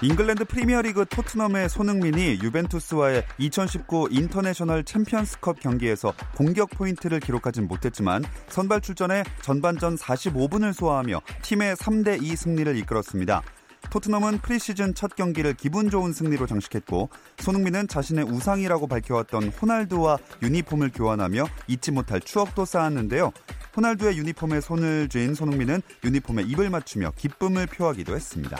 잉글랜드 프리미어리그 토트넘의 손흥민이 유벤투스와의 2019 인터내셔널 챔피언스컵 경기에서 공격 포인트를 기록하진 못했지만 선발 출전에 전반전 45분을 소화하며 팀의 3대 2 승리를 이끌었습니다. 토트넘은 프리시즌 첫 경기를 기분 좋은 승리로 장식했고 손흥민은 자신의 우상이라고 밝혀왔던 호날두와 유니폼을 교환하며 잊지 못할 추억도 쌓았는데요. 호날두의 유니폼을 손에 쥔 손흥민은 유니폼에 입을 맞추며 기쁨을 표하기도 했습니다.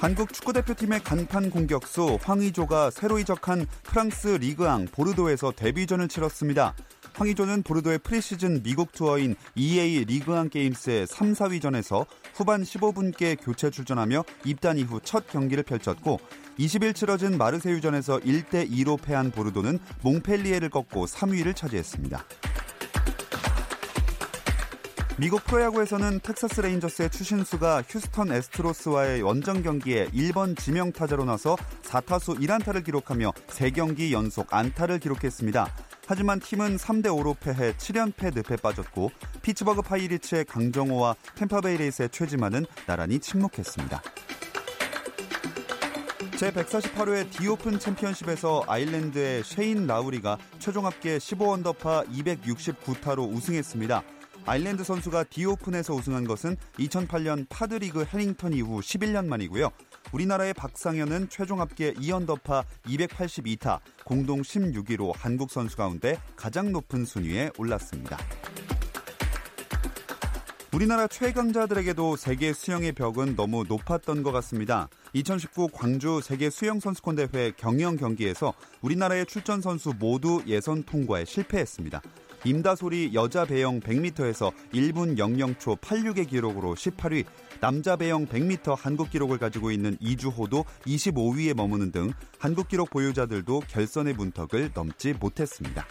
한국 축구대표팀의 간판 공격수 황의조가 새로 이적한 프랑스 리그앙 보르도에서 데뷔전을 치렀습니다. 황의조는 보르도의 프리시즌 미국 투어인 EA 리그앙 게임스의 3, 4위전에서 후반 15분께 교체 출전하며 입단 이후 첫 경기를 펼쳤고 20일 치러진 마르세유전에서 1대 2로 패한 보르도는 몽펠리에를 꺾고 3위를 차지했습니다. 미국 프로야구에서는 텍사스 레인저스의 추신수가 휴스턴 애스트로스와의 원정 경기에 1번 지명 타자로 나서 4타수 1안타를 기록하며 3경기 연속 안타를 기록했습니다. 하지만 팀은 3대 5로 패해 7연패 늪에 빠졌고 피츠버그 파이리츠의 강정호와 탬파베이 레이스의 최지만은 나란히 침묵했습니다. 제148회 디오픈 챔피언십에서 아일랜드의 쉐인 라우리가 최종 합계 15언더파 269타로 우승했습니다. 아일랜드 선수가 디오픈에서 우승한 것은 2008년 파드리그 해링턴 이후 11년 만이고요. 우리나라의 박상현은 최종 합계 2언더파 282타, 공동 16위로 한국 선수 가운데 가장 높은 순위에 올랐습니다. 우리나라 최강자들에게도 세계 수영의 벽은 너무 높았던 것 같습니다. 2019 광주 세계 수영 선수권 대회 경영 경기에서 우리나라의 출전 선수 모두 예선 통과에 실패했습니다. 임다솔이 여자 배영 100m에서 1분 00초 86의 기록으로 18위, 남자 배영 100m 한국 기록을 가지고 있는 이주호도 25위에 머무는 등 한국 기록 보유자들도 결선의 문턱을 넘지 못했습니다.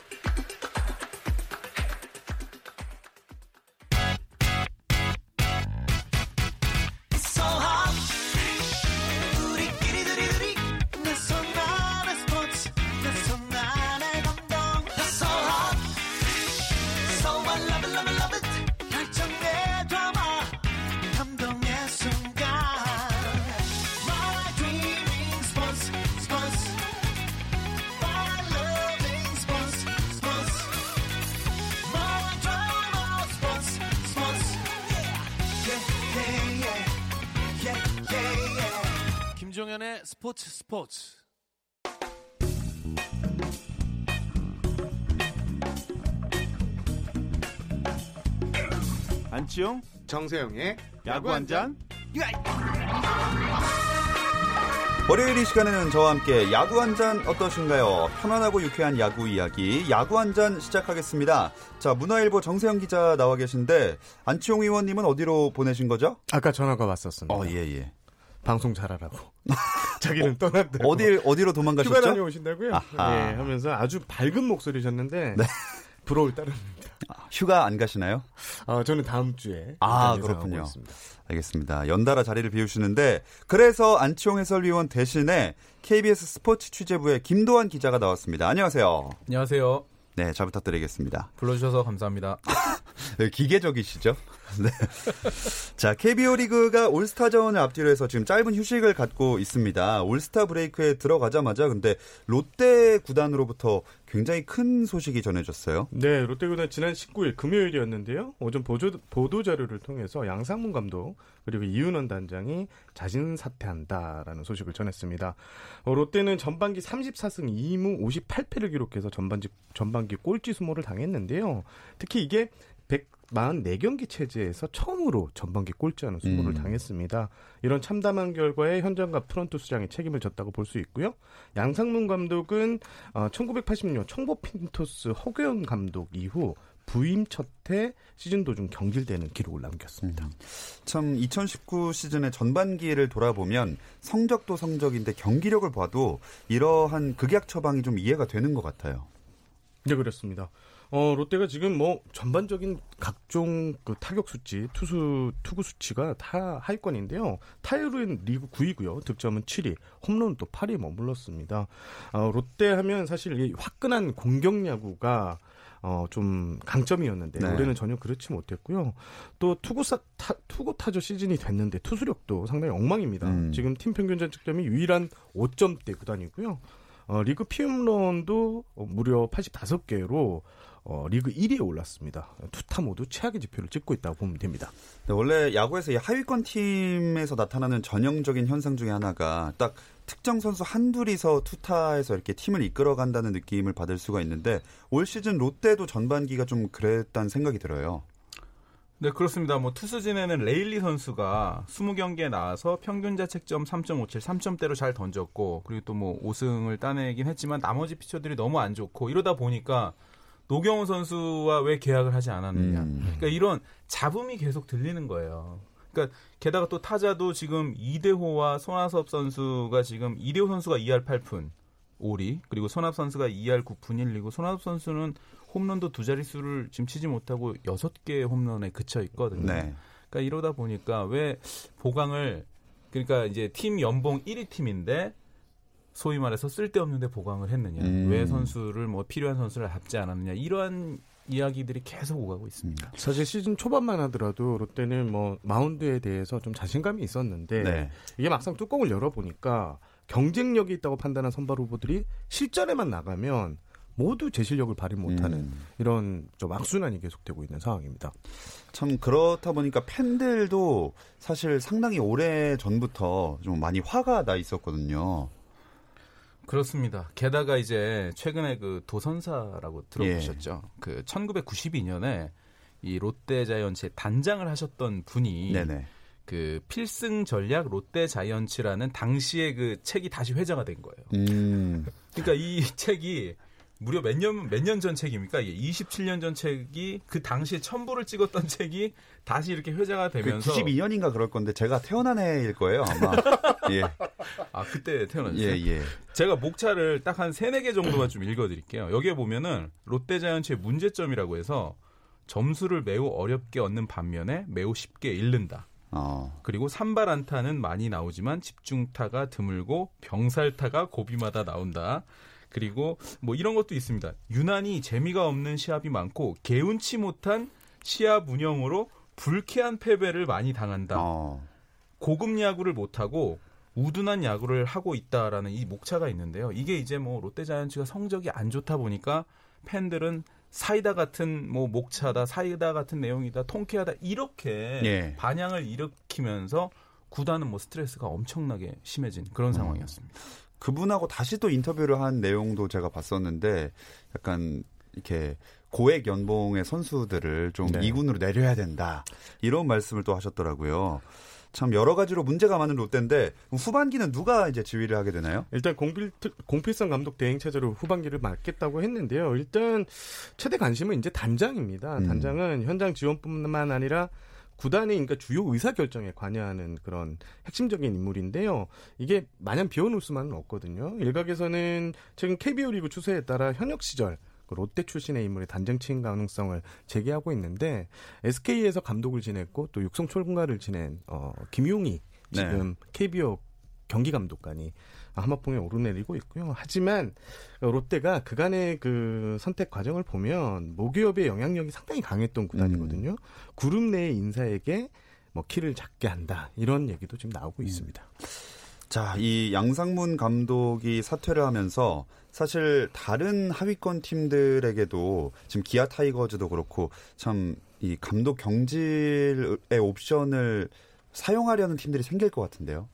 스포츠 스포츠. 안치용 정세영의 야구 한 잔. 월요일 이 시간에는 저와 함께 야구 한 잔 어떠신가요? 편안하고 유쾌한 야구 이야기 야구 한 잔 시작하겠습니다. 자 문화일보 정세영 기자 나와 계신데 안치용 의원님은 어디로 보내신 거죠? 아까 전화가 왔었습니다. 어 예 예. 방송 잘하라고. 자기는 떠난다. 어디 어디로 도망가셨죠? 휴가 다녀오신다고요? 아하. 예, 하면서 아주 밝은 목소리셨는데 네. 부러울 따름입니다. 아, 휴가 안 가시나요? 아, 저는 다음 주에 아, 예상하고 그렇군요. 있습니다. 알겠습니다. 연달아 자리를 비우시는데 그래서 안치홍 해설위원 대신에 KBS 스포츠 취재부의 김도환 기자가 나왔습니다. 안녕하세요. 안녕하세요. 네, 잘 부탁드리겠습니다. 불러주셔서 감사합니다. 네, 기계적이시죠? 네. 자, KBO 리그가 올스타전을 앞뒤로 해서 지금 짧은 휴식을 갖고 있습니다. 올스타 브레이크에 들어가자마자 근데 롯데 구단으로부터 굉장히 큰 소식이 전해졌어요. 네, 롯데 구단 지난 19일 금요일이었는데요. 오전 보조, 보도 자료를 통해서 양상문 감독 그리고 이윤원 단장이 자진 사퇴한다라는 소식을 전했습니다. 어, 롯데는 전반기 34승 2무 58패를 기록해서 전반기 전반기 꼴찌 수모를 당했는데요. 특히 이게 44경기 체제에서 처음으로 전반기 꼴찌 하는 수모를 음. 당했습니다. 이런 참담한 결과에 현장과 프런트 수장이 책임을 졌다고 볼 수 있고요. 양상문 감독은 어, 1986년 청보 핀토스 허규영 감독 이후 부임 첫 해 시즌 도중 경질되는 기록을 남겼습니다. 음. 참 2019 시즌의 전반기를 돌아보면 성적도 성적인데 경기력을 봐도 이러한 극약 처방이 좀 이해가 되는 것 같아요. 네, 그렇습니다. 어, 롯데가 지금 뭐 전반적인 각종 그 타격 수치, 투수 투구 수치가 다 하위권인데요. 타율은 리그 9위고요. 득점은 7위, 홈런은 또 8위 머물렀습니다. 어, 롯데 하면 사실 이 화끈한 공격 야구가 어, 좀 강점이었는데 네. 올해는 전혀 그렇지 못했고요. 또 투구사 타, 투구 타조 시즌이 됐는데 투수력도 상당히 엉망입니다. 음. 지금 팀 평균 자책점이 유일한 5점대 구단이고요. 어, 리그 피홈런도 어, 무려 85개로 어, 리그 1위에 올랐습니다. 투타 모두 최악의 지표를 찍고 있다고 보면 됩니다. 네, 원래 야구에서 이 하위권 팀에서 나타나는 전형적인 현상 중에 하나가 딱 특정 선수 한둘이서 투타에서 이렇게 팀을 이끌어간다는 느낌을 받을 수가 있는데 올 시즌 롯데도 전반기가 좀 그랬다는 생각이 들어요. 네, 그렇습니다. 뭐 투수진에는 레일리 선수가 20경기에 나와서 평균 자책점 3.57, 3점대로 잘 던졌고 그리고 또 뭐 5승을 따내긴 했지만 나머지 피처들이 너무 안 좋고 이러다 보니까 노경호 선수와 왜 계약을 하지 않았느냐. 음. 그러니까 이런 잡음이 계속 들리는 거예요. 그러니까 게다가 또 타자도 지금 이대호와 손아섭 선수가 지금 이대호 선수가 2할 8푼 5리 그리고 손아섭 선수가 2할 9푼 1리고 손아섭 선수는 홈런도 두 자릿수를 지금 치지 못하고 6개 홈런에 그쳐 있거든요. 네. 그러니까 이러다 보니까 왜 보강을 그러니까 이제 팀 연봉 1위 팀인데 소위 말해서 쓸데없는데 보강을 했느냐. 음. 왜 선수를 뭐 필요한 선수를 합지 않았느냐. 이러한 이야기들이 계속 오가고 있습니다. 사실 시즌 초반만 하더라도 롯데는 뭐 마운드에 대해서 좀 자신감이 있었는데 네. 이게 막상 뚜껑을 열어보니까 경쟁력이 있다고 판단한 선발 후보들이 실전에만 나가면 모두 제 실력을 발휘 못하는 음. 이런 좀 악순환이 계속되고 있는 상황입니다. 참 그렇다 보니까 팬들도 사실 상당히 오래 전부터 좀 많이 화가 나 있었거든요. 그렇습니다. 게다가 이제 최근에 그 도선사라고 들어보셨죠? 예. 그 1992년에 이 롯데 자이언츠의 단장을 하셨던 분이 네네. 그 필승 전략 롯데 자이언츠라는 당시의 그 책이 다시 회자가 된 거예요. 음. 그러니까 이 책이 무려 몇 년 몇 년 전 책입니까? 이게 27년 전 책이 그 당시에 첨부를 찍었던 책이 다시 이렇게 회자가 그 되면서 92년인가 그럴 건데 제가 태어난 해일 거예요 아마. 예. 아 그때 태어났어요. 예, 예. 제가 목차를 딱 한 세네 개 정도만 좀 읽어드릴게요. 여기에 보면은 롯데자이언츠의 문제점이라고 해서 점수를 매우 어렵게 얻는 반면에 매우 쉽게 잃는다. 어. 그리고 산발 안타는 많이 나오지만 집중타가 드물고 병살타가 고비마다 나온다. 그리고 뭐 이런 것도 있습니다. 유난히 재미가 없는 시합이 많고 개운치 못한 시합 운영으로 불쾌한 패배를 많이 당한다. 어. 고급 야구를 못하고 우둔한 야구를 하고 있다라는 이 목차가 있는데요. 이게 이제 뭐 롯데자이언츠가 성적이 안 좋다 보니까 팬들은 사이다 같은 뭐 목차다, 사이다 같은 내용이다, 통쾌하다 이렇게 예. 반향을 일으키면서 구단은 뭐 스트레스가 엄청나게 심해진 그런 음. 상황이었습니다. 그분하고 다시 또 인터뷰를 한 내용도 제가 봤었는데 약간 이렇게 고액 연봉의 선수들을 좀 네. 이군으로 내려야 된다 이런 말씀을 또 하셨더라고요. 참 여러 가지로 문제가 많은 롯데인데 후반기는 누가 이제 지휘를 하게 되나요? 일단 공필, 공필성 감독 대행 체제로 후반기를 맡겠다고 했는데요. 일단 최대 관심은 이제 단장입니다. 음. 단장은 현장 지원뿐만 아니라 구단의 그러니까 주요 의사 결정에 관여하는 그런 핵심적인 인물인데요. 이게 마냥 비워놓을 수만은 없거든요. 일각에서는 최근 KBO 리그 추세에 따라 현역 시절 그 롯데 출신의 인물이 단장 취임 가능성을 제기하고 있는데 SK에서 감독을 지냈고 또 육성 총괄을 지낸 어, 김용희 지금 KBO 경기 감독관이 하마풍에 오르내리고 있고요. 하지만 롯데가 그간의 그 선택 과정을 보면 모기업의 영향력이 상당히 강했던 구단이거든요. 그룹 내의 인사에게 뭐 키를 작게 한다 이런 얘기도 지금 나오고 있습니다. 자, 이 양상문 감독이 사퇴를 하면서 사실 다른 하위권 팀들에게도 지금 기아 타이거즈도 그렇고 참 이 감독 경질의 옵션을 사용하려는 팀들이 생길 것 같은데요.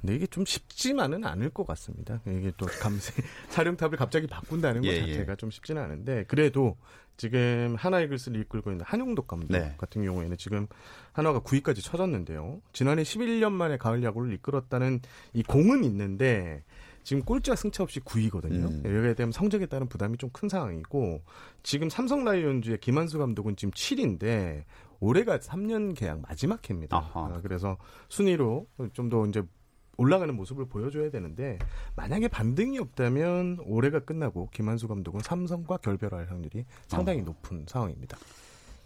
근데 이게 좀 쉽지만은 않을 것 같습니다. 이게 또 감세 사령탑을 갑자기 바꾼다는 것 예, 자체가 예. 좀 쉽지는 않은데 그래도 지금 하나 이글스를 이끌고 있는 한용덕 감독 네. 같은 경우에는 지금 한화가 9위까지 쳐졌는데요. 지난해 11년 만에 가을 야구를 이끌었다는 이 공은 있는데 지금 꼴찌와 승차 없이 9위거든요. 음. 여기에 대한 성적에 따른 부담이 좀 큰 상황이고 지금 삼성 라이온즈의 김한수 감독은 지금 7위인데 올해가 3년 계약 마지막 해입니다. 아하. 아, 그래서 순위로 좀 더 이제 올라가는 모습을 보여줘야 되는데 만약에 반등이 없다면 올해가 끝나고 김한수 감독은 삼성과 결별할 확률이 상당히 어. 높은 상황입니다.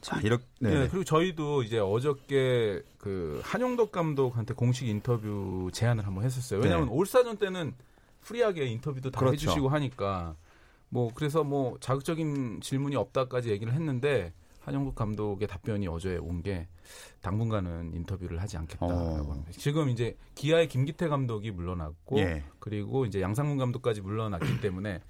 자, 이렇게 네. 네. 그리고 저희도 이제 어저께 그 한용덕 감독한테 공식 인터뷰 제안을 한번 했었어요. 왜냐하면 네. 올스타전 때는 free하게 인터뷰도 다 그렇죠. 해주시고 하니까 뭐 그래서 뭐 자극적인 질문이 없다까지 얘기를 했는데 한용덕 감독의 답변이 어제 온 게 당분간은 인터뷰를 하지 않겠다라고 어. 합니다. 지금 이제 기아의 김기태 감독이 물러났고 예. 그리고 이제 양상문 감독까지 물러났기 때문에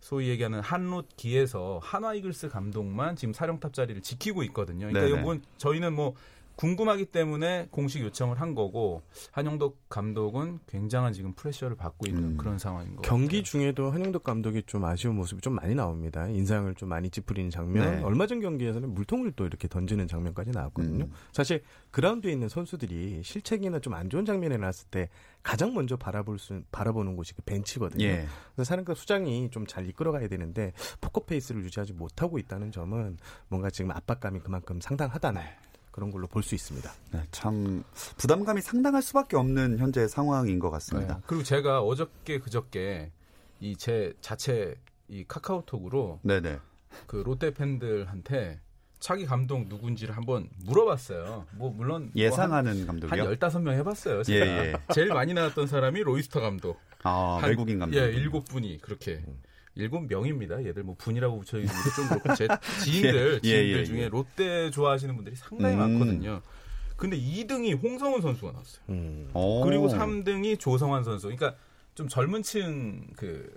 소위 얘기하는 한롯기에서 한화 이글스 감독만 지금 사령탑 자리를 지키고 있거든요. 그러니까. 이건 저희는 뭐 궁금하기 때문에 공식 요청을 한 거고 한영덕 감독은 굉장한 지금 프레셔를 받고 있는 음. 그런 상황인 것 경기. 중에도 한용덕 감독이 좀 아쉬운 모습이 좀 많이 나옵니다. 인상을 좀 많이 찌푸리는 장면. 네. 얼마 전 경기에서는 물통을 또 이렇게 던지는 장면까지 나왔거든요. 음. 사실 그라운드에 있는 선수들이 실책이나 좀 안 좋은 장면이 나왔을 때 가장 먼저 바라볼 수 바라보는 곳이 그 벤치거든요. 예. 그래서 사령과 수장이 좀 잘 이끌어가야 되는데 포커 페이스를 유지하지 못하고 있다는 점은 뭔가 지금 압박감이 그만큼 상당하다는 그런 걸로 볼 수 있습니다. 네, 참 부담감이 상당할 수밖에 없는 현재 상황인 것 같습니다. 네. 그리고 제가 어저께 그저께 이 제 자체 이 카카오톡으로 네, 네. 그 롯데 팬들한테 차기 감독 누군지를 한번 물어봤어요. 뭐 물론 예상하는 뭐 감독이요? 한 15명 해 봤어요. 예, 제가. 예. 제일 많이 나왔던 사람이 로이스터 감독. 아, 한- 외국인 감독. 예, 일곱 분이 그렇게. 일곱 명입니다. 얘들 뭐 분이라고 붙여있는 게좀 그렇고 제 지인들 예, 예, 지인들 예, 중에 예. 롯데 좋아하시는 분들이 상당히 음. 많거든요. 근데 2등이 홍성훈 선수가 나왔어요. 음. 오. 그리고 3등이 조성환 선수. 그러니까 좀 젊은 층그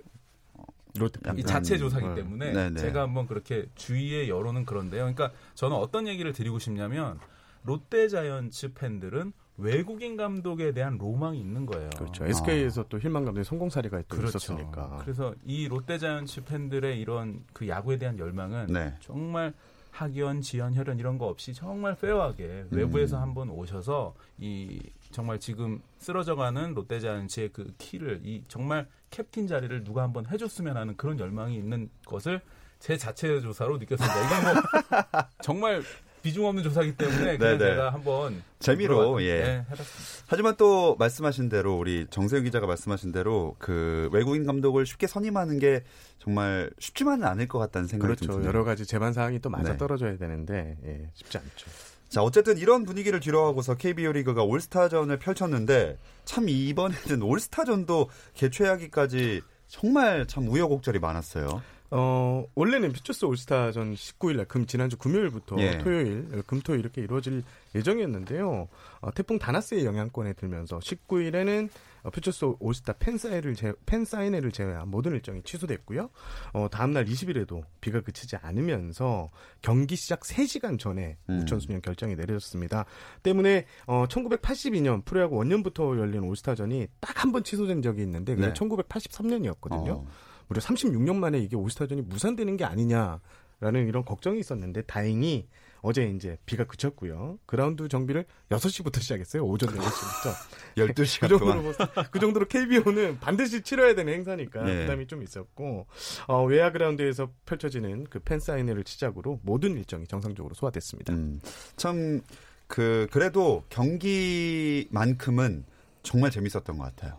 롯데 약간- 이 자체 조사기 네. 때문에 네네. 제가 한번 그렇게 주위의 여론은 그런데요. 그러니까 저는 어떤 얘기를 드리고 싶냐면 롯데 자이언츠 팬들은 외국인 감독에 대한 로망이 있는 거예요. 그렇죠. SK에서 또 힐만 감독의 성공 사례가 또 그렇죠. 있었으니까. 그래서 이 롯데 자이언츠 팬들의 이런 그 야구에 대한 열망은 네. 정말 학연, 지연, 혈연 이런 거 없이 정말 페어하게 외부에서 음. 한번 오셔서 이 정말 지금 쓰러져가는 롯데자이언츠의 그 키를 이 정말 캡틴 자리를 누가 한번 해줬으면 하는 그런 열망이 있는 것을 제 자체 조사로 느꼈습니다. 이건 뭐 정말 비중 없는 조사기 때문에 그냥 네네. 제가 한번 재미로, 예. 네, 해봤습니다. 하지만 또 말씀하신 대로 우리 정세영 기자가 말씀하신 대로 그 외국인 감독을 쉽게 선임하는 게 정말 쉽지만은 않을 것 같다는 생각이 좀 그렇죠. 드네요. 여러 가지 제반 사항이 또 맞아 네. 떨어져야 되는데 예, 쉽지 않죠. 자, 어쨌든 이런 분위기를 뒤로하고서 KBO 리그가 올스타전을 펼쳤는데 참 이번에는 올스타전도 개최하기까지 정말 참 우여곡절이 많았어요. 어, 원래는 퓨처스 올스타전 19일 날, 금, 지난주 금요일부터 예. 토요일, 금, 토 이렇게 이루어질 예정이었는데요. 어, 태풍 다나스의 영향권에 들면서 19일에는 어, 퓨처스 올스타 팬사인회를, 제, 팬사인회를 제외한 모든 일정이 취소됐고요. 어, 다음날 20일에도 비가 그치지 않으면서 경기 시작 3시간 전에 음. 우천 순연 결정이 내려졌습니다. 때문에 어, 1982년 프로야구 원년부터 열린 올스타전이 딱 한 번 취소된 적이 있는데 그게 네. 1983년이었거든요. 어. 무려 36년 만에 이게 올스타전이 무산되는 게 아니냐라는 이런 걱정이 있었는데 다행히 어제 이제 비가 그쳤고요. 그라운드 정비를 6시부터 시작했어요. 오전 6시부터. 12시간 그 정도로 동안. 뭐, 그 정도로 KBO는 반드시 치러야 되는 행사니까 네. 부담이 좀 있었고 어, 외야 그라운드에서 펼쳐지는 그 팬 사인회를 시작으로 모든 일정이 정상적으로 소화됐습니다. 음, 참, 그, 그래도 경기만큼은 정말 재밌었던 것 같아요.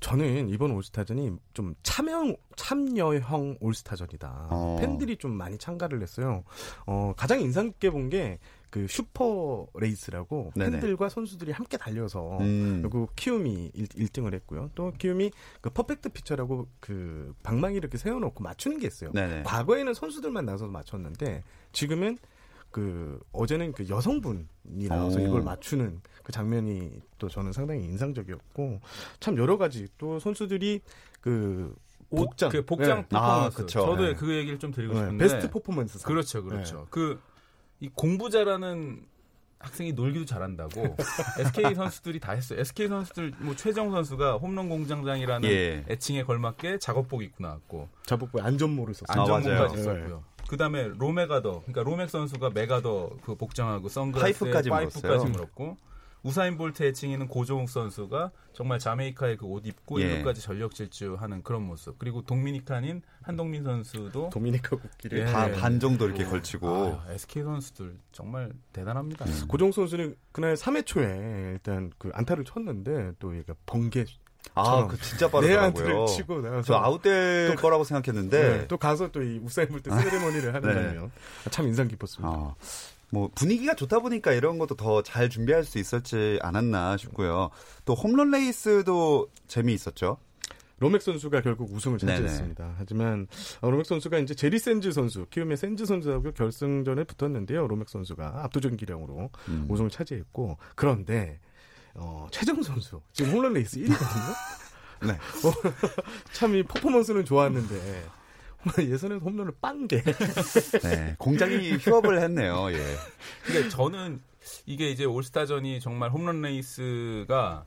저는 이번 올스타전이 좀 참여 참여형 올스타전이다. 어. 팬들이 좀 많이 참가를 했어요. 어, 가장 인상 깊게 본 게 그 슈퍼 레이스라고 네네. 팬들과 선수들이 함께 달려서 음. 그리고 키움이 1, 등을 했고요. 또 키움이 그 퍼펙트 피처라고 그 방망이 이렇게 세워놓고 맞추는 게 있어요. 네네. 과거에는 선수들만 나서서 맞췄는데 지금은 그 어제는 그 여성분이 나와서 오. 이걸 맞추는 그 장면이 또 저는 상당히 인상적이었고 참 여러 가지 또 선수들이 그 옷, 복장 그 복장 네. 퍼포먼스. 아, 그쵸. 저도 네. 그 얘기를 좀 드리고 네, 싶은데 베스트 퍼포먼스 상. 그렇죠, 그렇죠. 그 이 공부 잘하는 학생이 놀기도 잘한다고 SK 선수들이 다 했어요. SK 선수들 뭐 최정 선수가 홈런 공장장이라는 예. 애칭에 걸맞게 작업복 입고 나왔고 작업복 안전모를 썼어요. 안전모까지 맞아요. 썼고요. 그다음에 로맥아더 그러니까 로맥 선수가 맥아더 그 복장하고 선글라스에 파이프까지. 물었고 우사인 볼트 애칭에는 고종욱 선수가 정말 자메이카의 그 옷 입고 예. 일루까지 전력 질주하는 그런 모습. 그리고 동미니칸인 한동민 선수도 도미니카 국기를 예. 반, 반 정도 이렇게 걸치고 아, SK 선수들 정말 대단합니다. 고종 선수는 그날 3회 초에 일단 그 안타를 쳤는데 또 얘가 번개 아, 그 진짜 빠르더라고요. 치고 나서 저 아웃될 또- 거라고 생각했는데 네, 또 가서 또 이 우사인 볼 때 세레머니를 하는 네. 장면 참 인상 깊었습니다. 어, 뭐 분위기가 좋다 보니까 이런 것도 더 잘 준비할 수 있었지 않았나 싶고요. 또 홈런 레이스도 재미있었죠. 로맥 선수가 결국 우승을 네네. 차지했습니다. 하지만 어, 로맥 선수가 이제 제리 샌즈 선수, 키움의 샌즈 선수하고 결승전에 붙었는데요. 로맥 선수가 압도적인 기량으로 음. 우승을 차지했고 그런데 어, 최정 선수 지금 홈런 레이스 1위거든요. 네. 참 이 퍼포먼스는 좋았는데 예선에서 홈런을 빵 개. 네, 공장이 휴업을 했네요. 예. 근데 저는 이게 이제 올스타전이 정말 홈런 레이스가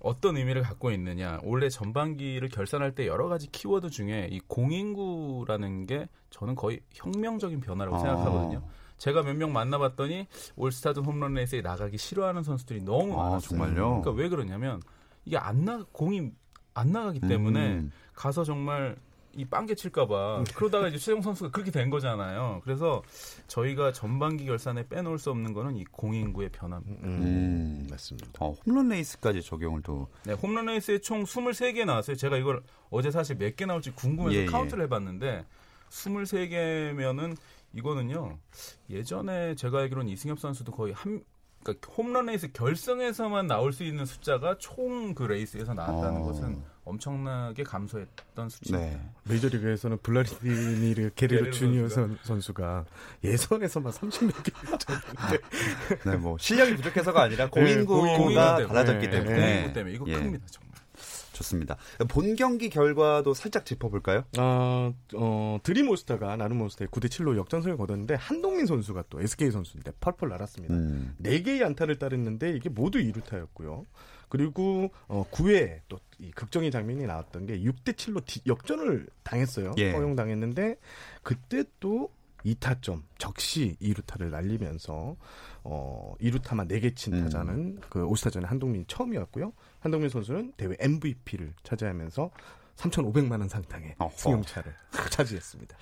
어떤 의미를 갖고 있느냐. 원래 전반기를 결산할 때 여러 가지 키워드 중에 이 공인구라는 게 저는 거의 혁명적인 변화라고 아. 생각하거든요. 제가 몇 명 만나봤더니 올스타전 홈런 레이스에 나가기 싫어하는 선수들이 너무 아, 많았어요. 정말요? 그러니까 왜 그러냐면 이게 안 나, 공이 안 나가기 때문에 음. 가서 정말 이 빵개 칠까봐 그러다가 이제 최정 선수가 그렇게 된 거잖아요. 그래서 저희가 전반기 결산에 빼놓을 수 없는 거는 이 공인구의 변화입니다. 음. 맞습니다. 어, 홈런 레이스까지 적용을 또 네, 홈런 레이스에 총 23개 나왔어요. 제가 이걸 어제 사실 몇 개 나올지 궁금해서 예, 예. 카운트를 해봤는데 23개면은 이거는요 예전에 제가 알기로는 이승엽 선수도 거의 한 그러니까 홈런 레이스 결승에서만 나올 수 있는 숫자가 총 그 레이스에서 나왔다는 어. 것은 엄청나게 감소했던 수치입니다. 네. 메이저리그에서는 블라디미르 게레로 주니어 선수가. 예선에서만 30몇 개 쳤는데 네, 뭐 실력이 부족해서가 아니라 공인구 공인구가 때문에. 달라졌기 네, 때문에 공인구 때문에 이거 예, 큽니다 정말. 좋습니다. 본 경기 결과도 살짝 짚어볼까요? 아, 어, 드림몬스터가 나눔몬스터에 9대 7로 역전승을 거뒀는데 한동민 선수가 또 SK 선수인데 펄펄 날았습니다. 음. 네 개의 안타를 따냈는데 이게 모두 2루타였고요. 그리고 어 9회 또 이 극적인 장면이 나왔던 게 6대 7로 역전을 당했어요. 예. 허용당했는데 그때 또 2타점 적시 2루타를 날리면서 어 2루타만 4개 친 음. 타자는 그 오스타전에 한동민이 처음이었고요. 한동민 선수는 대회 MVP를 차지하면서 3,500만 원 상당의 어허. 승용차를 차지했습니다.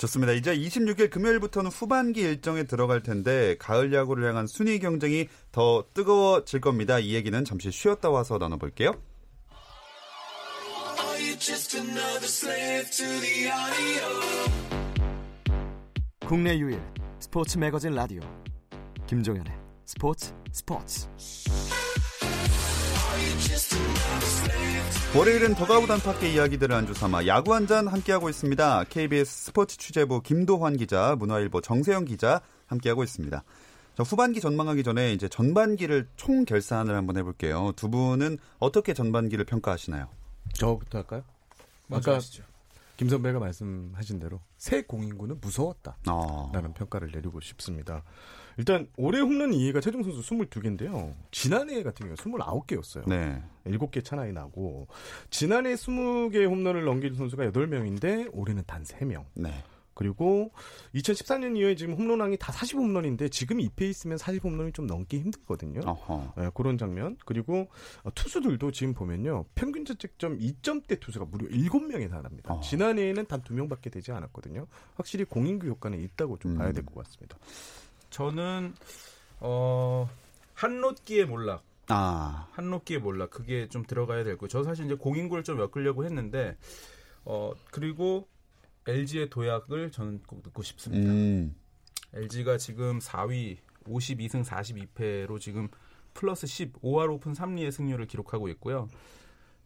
좋습니다. 이제 26일 금요일부터는 후반기 일정에 들어갈 텐데 가을 야구를 향한 순위 경쟁이 더 뜨거워질 겁니다. 이 얘기는 잠시 쉬었다 와서 나눠볼게요. 국내 유일 스포츠 매거진 라디오 김종현의 스포츠 스포츠 월요일은 더가우 단팎의 이야기들을 안주 삼아 야구 한 잔 함께하고 있습니다. KBS 스포츠 취재부 김도환 기자, 문화일보 정세영 기자 함께하고 있습니다. 자, 후반기 전망하기 전에 이제 전반기를 총 결산을 한번 해볼게요. 두 분은 어떻게 전반기를 평가하시나요? 저부터 할까요? 먼저 아까 하시죠. 김 선배가 말씀하신 대로 새 공인구는 무서웠다. 어, 라는 평가를 내리고 싶습니다. 일단 올해 홈런 2위가 최종 선수 22개인데요. 지난해 같은 경우 29개였어요. 네. 7개 차 나이 나고 지난해 20개 홈런을 넘긴 선수가 8명인데 올해는 단 3명. 네. 그리고 2014년 이후에 지금 홈런왕이 다 40홈런인데 지금 이 페이스면 40홈런이 좀 넘기 힘들거든요. 어허. 예, 그런 장면. 그리고 어, 투수들도 지금 보면요. 평균 자책점 2점대 투수가 무려 7명에 달합니다. 어. 지난해에는 단 2명밖에 되지 않았거든요. 확실히 공인구 효과는 있다고 좀 음. 봐야 될 것 같습니다. 저는 어 한롯기의 몰락. 아, 한롭기의 몰락 그게 좀 들어가야 될 거고 저 사실 이제 공인구를 좀 엮으려고 했는데 어 그리고 LG의 도약을 저는 꼭 듣고 싶습니다. 음, LG가 지금 4위 52승 42패로 지금 플러스 10 5할 5푼 3리의 승률을 기록하고 있고요.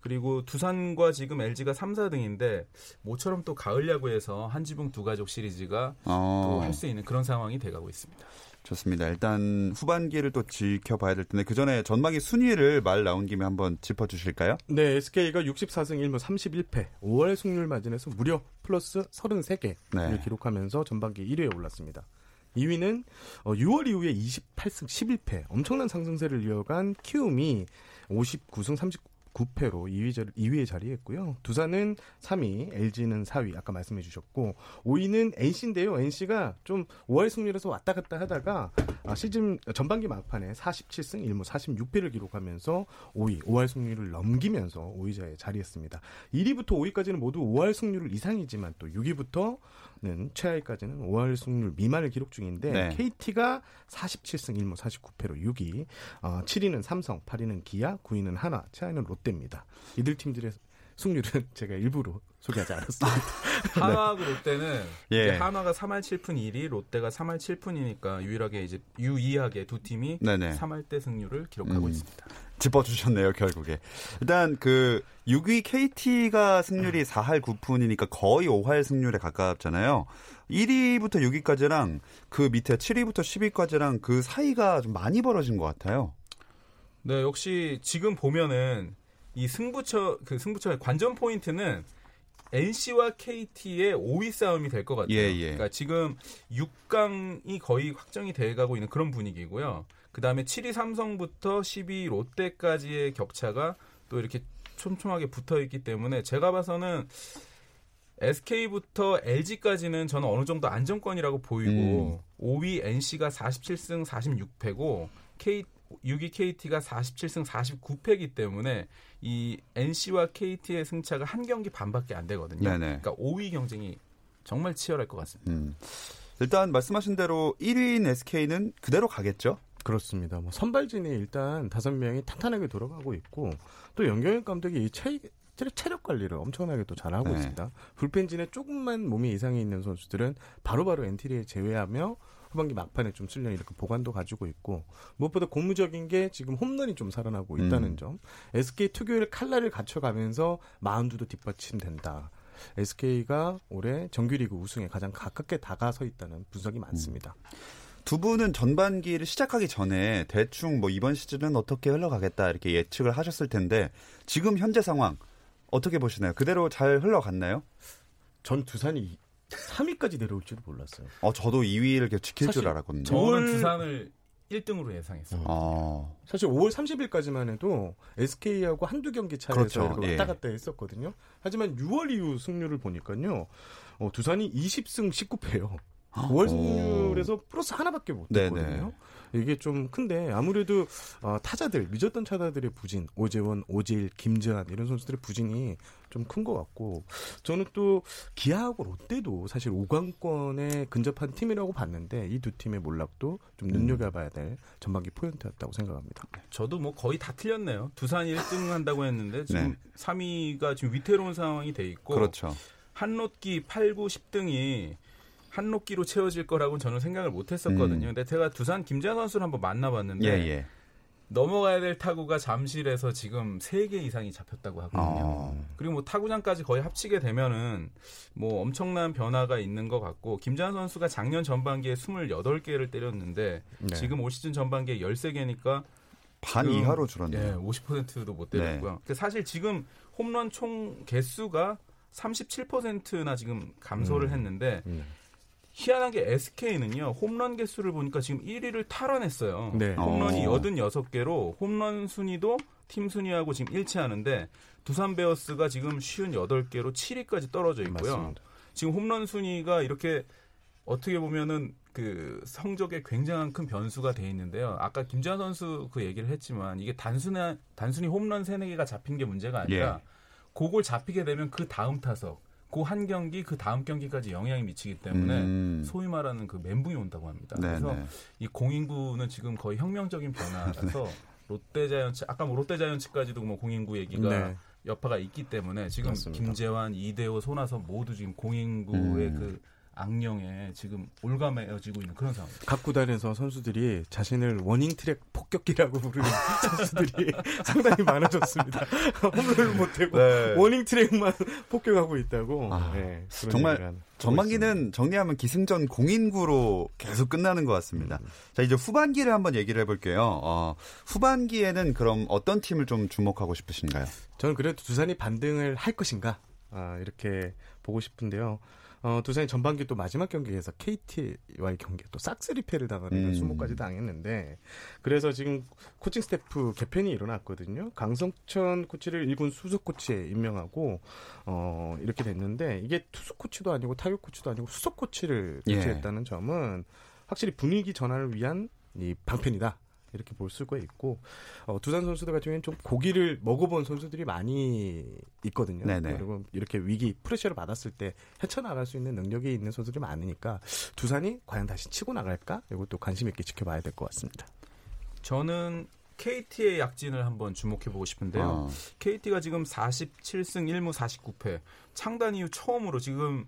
그리고 두산과 지금 LG가 3, 4등인데 모처럼 또 가을 야구에서 한 지붕 두 가족 시리즈가 또 어, 할수 있는 그런 상황이 돼가고 있습니다. 좋습니다. 일단 후반기를 또 지켜봐야 될 텐데 그 전에 전반기 순위를 말 나온 김에 한번 짚어주실까요? 네, SK가 64승 1무 31패, 5할 승률 마진에서 무려 플러스 33개를 네. 기록하면서 전반기 1위에 올랐습니다. 2위는 6월 어, 이후에 28승 11패 엄청난 상승세를 이어간 키움이 59승 9패로 2위, 자리, 2위에 자리했고요. 두산은 3위, LG는 4위, 아까 말씀해 주셨고, 5위는 NC인데요. NC가 좀 5월 승률에서 왔다 갔다 하다가 아, 시즌 전반기 막판에 47승 1무 46패를 기록하면서 5위, 5월 승률을 넘기면서 5위자에 자리했습니다. 1위부터 5위까지는 모두 5월 승률 이상이지만 또 6위부터 는 최하위까지는 5월 승률 미만을 기록 중인데 네. KT가 47승 1무 49패로 6위, 어, 7위는 삼성, 8위는 기아, 9위는 하나, 최하위는 롯데입니다. 이들 팀들의 승률은 제가 일부러 소개하지 않았습니다. 한화하고 롯데는 예. 한화가 3할 7푼 1위, 롯데가 3할 7푼이니까 유일하게 이제 유이하게 두 팀이 네네. 3할 대 승률을 기록하고 음. 있습니다. 짚어주셨네요, 결국에. 일단 그 6위 KT가 승률이 4할 9푼이니까 거의 5할 승률에 가깝잖아요. 1위부터 6위까지랑 그 밑에 7위부터 10위까지랑 그 사이가 좀 많이 벌어진 것 같아요. 네, 역시 지금 보면은 이 승부처 그 승부처의 관전 포인트는 NC와 KT의 5위 싸움이 될 것 같아요. 예, 예. 그러니까 지금 6강이 거의 확정이 돼가고 있는 그런 분위기고요. 그 다음에 7위 삼성부터 10위 롯데까지의 격차가 또 이렇게 촘촘하게 붙어 있기 때문에 제가 봐서는 SK부터 LG까지는 저는 어느 정도 안정권이라고 보이고 음. 5위 NC가 47승 46패고 K 6위 KT가 47승 49패이기 때문에 이 NC와 KT의 승차가 한 경기 반밖에 안 되거든요. 네네. 그러니까 5위 경쟁이 정말 치열할 것 같습니다. 음. 일단 말씀하신 대로 1위인 SK는 그대로 가겠죠? 그렇습니다. 뭐 선발진이 일단 다섯 명이 탄탄하게 돌아가고 있고 또 연경혁 감독이 이 체, 체력 관리를 엄청나게 또 잘하고 네. 있습니다. 불펜진에 조금만 몸이 이상이 있는 선수들은 바로바로 바로 엔트리에 제외하며 후반기 막판에 좀 쓸려 이렇게 보관도 가지고 있고 무엇보다 고무적인 게 지금 홈런이 좀 살아나고 있다는 음. 점. SK 특유의 칼날을 갖춰가면서 마운드도 뒷받침된다. SK가 올해 정규리그 우승에 가장 가깝게 다가서 있다는 분석이 많습니다. 음. 두 분은 전반기를 시작하기 전에 대충 뭐 이번 시즌은 어떻게 흘러가겠다 이렇게 예측을 하셨을 텐데 지금 현재 상황 어떻게 보시나요? 그대로 잘 흘러갔나요? 전 두산이 3위까지 내려올 줄도 몰랐어요. 어, 저도 2위를 지킬 줄 알았거든요. 저는 두산을 1등으로 예상했어요. 어. 사실 5월 30일까지만 해도 SK하고 한두 경기 차이에서 그렇죠. 왔다 갔다 했었거든요. 하지만 6월 이후 승률을 보니까요. 어, 두산이 20승 19패요. 5월 승률에서 플러스 하나밖에 못 됐거든요. 이게 좀 큰데 아무래도 어, 타자들 늦었던 타자들의 부진 오재원, 오질, 김재환 이런 선수들의 부진이 좀 큰 것 같고 저는 또 기아하고 롯데도 사실 5강권에 근접한 팀이라고 봤는데 이 두 팀의 몰락도 좀 눈여겨봐야 될 전반기 포인트였다고 생각합니다. 저도 뭐 거의 다 틀렸네요. 두산 1등 한다고 했는데 지금 네. 3위가 지금 위태로운 상황이 돼 있고 그렇죠. 한롯기 8, 9, 10등이 한록기로 채워질 거라고 저는 생각을 못 했었거든요. 음. 근데 제가 두산 김재환 선수를 한번 만나봤는데 예, 예. 넘어가야 될 타구가 잠실에서 지금 3개 이상이 잡혔다고 하거든요. 어. 그리고 뭐 타구장까지 거의 합치게 되면은 뭐 엄청난 변화가 있는 것 같고 김재환 선수가 작년 전반기에 28개를 때렸는데 네. 지금 올 시즌 전반기에 13개니까 반 이하로 줄었네요. 예, 50%도 못 때렸고요. 네. 사실 지금 홈런 총 개수가 37%나 지금 감소를 음. 했는데 음. 희한한 게 SK는요 홈런 개수를 보니까 지금 1위를 탈환했어요. 네. 홈런이 어. 86개로 홈런 순위도 팀 순위하고 지금 일치하는데 두산 베어스가 지금 58개로 7위까지 떨어져 있고요. 맞습니다. 지금 홈런 순위가 이렇게 어떻게 보면은 그 성적에 굉장한 큰 변수가 돼 있는데요. 아까 김재환 선수 그 얘기를 했지만 이게 단순한 단순히 홈런 세네 개가 잡힌 게 문제가 아니라 예. 그걸 잡히게 되면 그 다음 타석 그 한 경기 그 다음 경기까지 영향이 미치기 때문에 음. 소위 말하는 그 멘붕이 온다고 합니다. 네네. 그래서 네. 이 공인구는 지금 거의 혁명적인 변화라서 네. 롯데자이언츠 아까 뭐 롯데자이언츠까지도 뭐 공인구 얘기가 네. 여파가 있기 때문에 지금 맞습니다. 김재환, 이대호, 손아섭 모두 지금 공인구의 음. 그 악령에 지금 올가매어지고 있는 그런 상황입니다. 각 구단에서 선수들이 자신을 워닝 트랙 폭격기라고 부르는 선수들이 상당히 많아졌습니다. 홈런을 못하고 네. 워닝 트랙만 폭격하고 있다고. 아, 네, 정말 전반기는 정리하면 기승전 공인구로 계속 끝나는 것 같습니다. 음. 자 이제 후반기를 한번 얘기를 해볼게요. 어, 후반기에는 그럼 어떤 팀을 좀 주목하고 싶으신가요? 저는 그래도 두산이 반등을 할 것인가 아, 이렇게 보고 싶은데요. 어, 두산이 전반기 또 마지막 경기에서 KT와의 경기에 또 싹스리패를 당하는 음. 수모까지 당했는데 그래서 지금 코칭 스태프 개편이 일어났거든요. 강석천 코치를 1군 수석 코치에 임명하고 어, 이렇게 됐는데 이게 투수 코치도 아니고 타격 코치도 아니고 수석 코치를 예. 교체했다는 점은 확실히 분위기 전환을 위한 이 방편이다. 이렇게 볼 수가 있고 어, 두산 선수들 같은 경우에는 좀 고기를 먹어본 선수들이 많이 있거든요. 네네. 그리고 이렇게 위기 pressure를 받았을 때 헤쳐나갈 수 있는 능력이 있는 선수들이 많으니까 두산이 과연 다시 치고 나갈까? 이것도 관심 있게 지켜봐야 될 것 같습니다. 저는 KT의 약진을 한번 주목해 보고 싶은데요. 어. KT가 지금 47승 1무 49패 창단 이후 처음으로 지금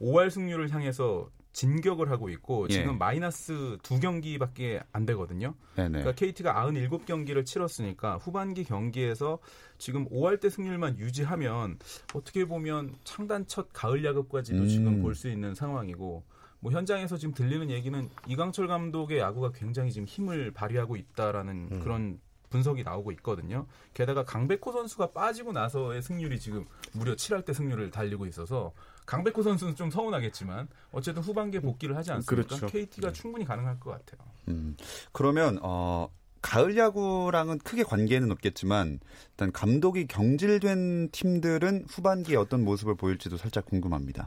5할 승률을 향해서 진격을 하고 있고 예. 지금 마이너스 두 경기밖에 안 되거든요. 네네. 그러니까 KT가 97경기를 치렀으니까 후반기 경기에서 지금 5할 때 승률만 유지하면 어떻게 보면 창단 첫 가을 야급까지도 음. 지금 볼 수 있는 상황이고 뭐 현장에서 지금 들리는 얘기는 이강철 감독의 야구가 굉장히 지금 힘을 발휘하고 있다라는 음. 그런 분석이 나오고 있거든요. 게다가 강백호 선수가 빠지고 나서의 승률이 지금 무려 7할 때 승률을 달리고 있어서 강백호 선수는 좀 서운하겠지만 어쨌든 후반기에 복귀를 하지 않습니까? 그렇죠. KT가 네. 충분히 가능할 것 같아요. 음, 그러면 어 가을 야구랑은 크게 관계는 없겠지만 일단 감독이 경질된 팀들은 후반기에 어떤 모습을 보일지도 살짝 궁금합니다.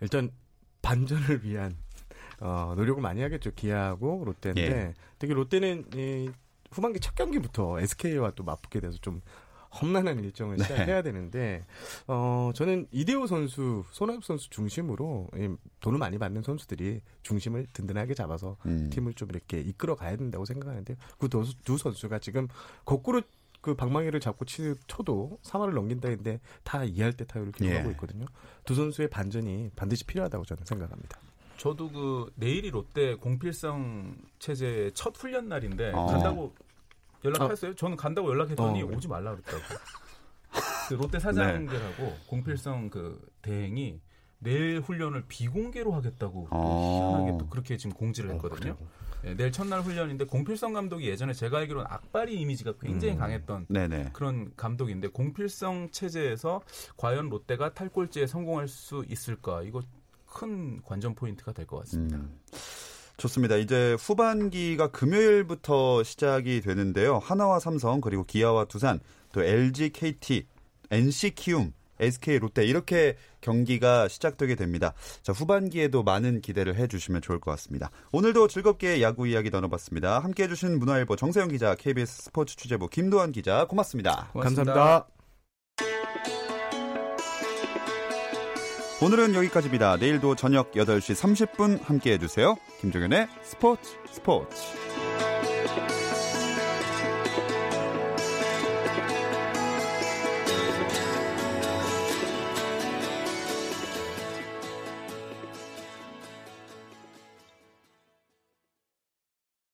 일단 반전을 위한 어, 노력을 많이 하겠죠. 기아하고 롯데인데 예. 특히 롯데는 이 후반기 첫 경기부터 SK와 또 맞붙게 돼서 좀 험난한 일정을 네. 시작해야 되는데 어 저는 이대호 선수, 손아섭 선수 중심으로 이 돈을 많이 받는 선수들이 중심을 든든하게 잡아서 음. 팀을 좀 이렇게 이끌어 가야 된다고 생각하는데 그두 선수가 지금 거꾸로 그 방망이를 잡고 치, 쳐도 3할을 넘긴다 했는데 다 2할 때 타율을 기록하고 예. 있거든요. 두 선수의 반전이 반드시 필요하다고 저는 생각합니다. 저도 그 내일이 롯데 공필성 체제 첫 훈련 날인데 어. 간다고 연락했어요? 저는 간다고 연락했더니 어, 그래. 오지 말라 그랬다고. 그 롯데 사장들하고 공필성 그 대행이 내일 훈련을 비공개로 하겠다고 또 어. 희한하게 또 그렇게 지금 공지를 했거든요. 예, 내일 첫날 훈련인데 공필성 감독이 예전에 제가 알기로는 악바리 이미지가 굉장히 음. 강했던 네네. 그런 감독인데 공필성 체제에서 과연 롯데가 탈꼴찌에 성공할 수 있을까? 이거 큰 관전 포인트가 될 것 같습니다. 음. 좋습니다. 이제 후반기가 금요일부터 시작이 되는데요. 하나와 삼성 그리고 기아와 두산 또 LG, KT, NC 키움, SK 롯데 이렇게 경기가 시작되게 됩니다. 자, 후반기에도 많은 기대를 해 주시면 좋을 것 같습니다. 오늘도 즐겁게 야구 이야기 나눠봤습니다. 함께 해 주신 문화일보 정세영 기자, KBS 스포츠 취재부 김도환 기자 고맙습니다. 고맙습니다. 감사합니다. 오늘은 여기까지입니다. 내일도 저녁 8시 30분 함께 해주세요. 김종현의 스포츠 스포츠.